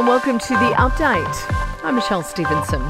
and welcome to the update. I'm Michelle Stevenson.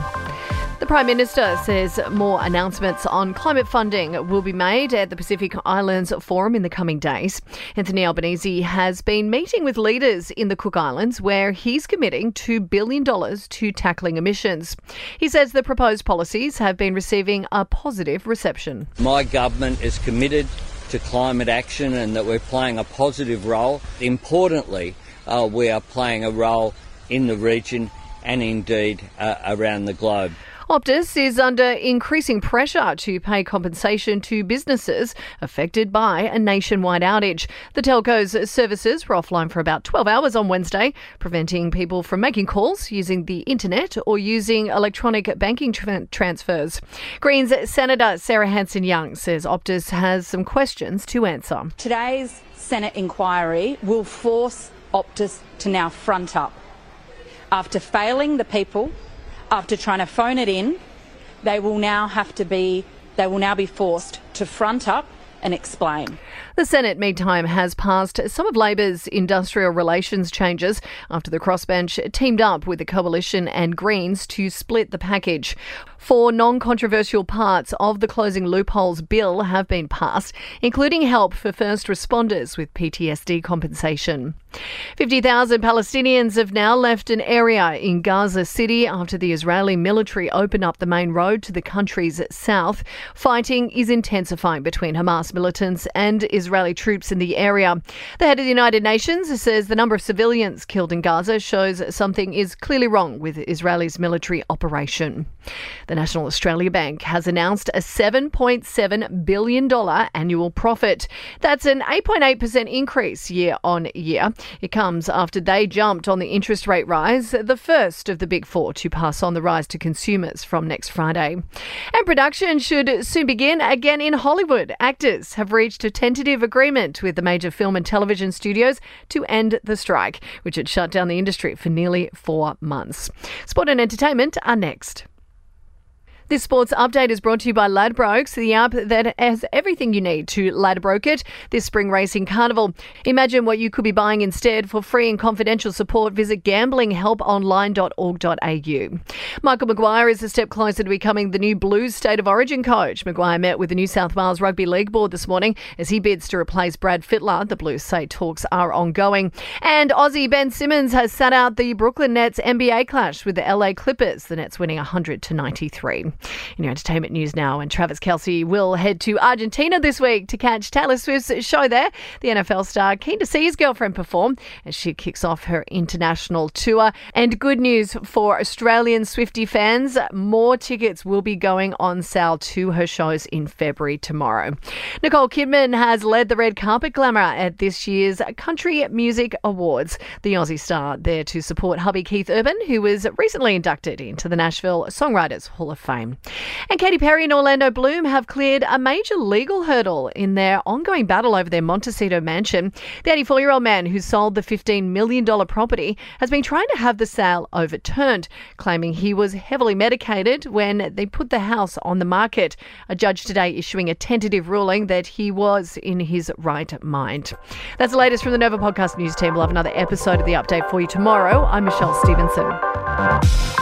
The Prime Minister says more announcements on climate funding will be made at the Pacific Islands Forum in the coming days. Anthony Albanese has been meeting with leaders in the Cook Islands where he's committing $2 billion to tackling emissions. He says the proposed policies have been receiving a positive reception. My government is committed to climate action and that we're playing a positive role. Importantly, uh, we are playing a role in the region and indeed uh, around the globe. Optus is under increasing pressure to pay compensation to businesses affected by a nationwide outage. The telco's services were offline for about 12 hours on Wednesday, preventing people from making calls using the internet or using electronic banking tra- transfers. Greens Senator Sarah Hanson Young says Optus has some questions to answer. Today's Senate inquiry will force Optus to now front up. After failing the people after trying to phone it in, they will now have to be, they will now be forced to front up and explain. The Senate, meantime, has passed some of Labor's industrial relations changes after the crossbench teamed up with the Coalition and Greens to split the package. Four non controversial parts of the Closing Loopholes Bill have been passed, including help for first responders with PTSD compensation. 50,000 Palestinians have now left an area in Gaza City after the Israeli military opened up the main road to the country's south. Fighting is intensifying between Hamas militants and Israeli troops in the area. The head of the United Nations says the number of civilians killed in Gaza shows something is clearly wrong with Israel's military operation. The National Australia Bank has announced a $7.7 billion annual profit. That's an 8.8% increase year on year. It comes after they jumped on the interest rate rise, the first of the big four to pass on the rise to consumers from next Friday. And production should soon begin again in Hollywood. Actors have reached a tentative agreement with the major film and television studios to end the strike, which had shut down the industry for nearly four months. Sport and entertainment are next. This sports update is brought to you by Ladbrokes, the app that has everything you need to Ladbroke it this spring racing carnival. Imagine what you could be buying instead. For free and confidential support, visit gamblinghelponline.org.au. Michael Maguire is a step closer to becoming the new Blues State of Origin coach. Maguire met with the New South Wales Rugby League board this morning as he bids to replace Brad Fittler. The Blues say talks are ongoing. And Aussie Ben Simmons has sat out the Brooklyn Nets NBA clash with the LA Clippers. The Nets winning 100 to 93. In your entertainment news now, and Travis Kelce will head to Argentina this week to catch Taylor Swift's show there. The NFL star keen to see his girlfriend perform as she kicks off her international tour. And good news for Australian Swifty fans, more tickets will be going on sale to her shows in February tomorrow. Nicole Kidman has led the red carpet glamour at this year's Country Music Awards. The Aussie star there to support hubby Keith Urban, who was recently inducted into the Nashville Songwriters Hall of Fame. And Katy Perry and Orlando Bloom have cleared a major legal hurdle in their ongoing battle over their Montecito mansion. The 84 year old man who sold the $15 million property has been trying to have the sale overturned, claiming he was heavily medicated when they put the house on the market. A judge today issuing a tentative ruling that he was in his right mind. That's the latest from the Nova Podcast News team. We'll have another episode of the update for you tomorrow. I'm Michelle Stevenson.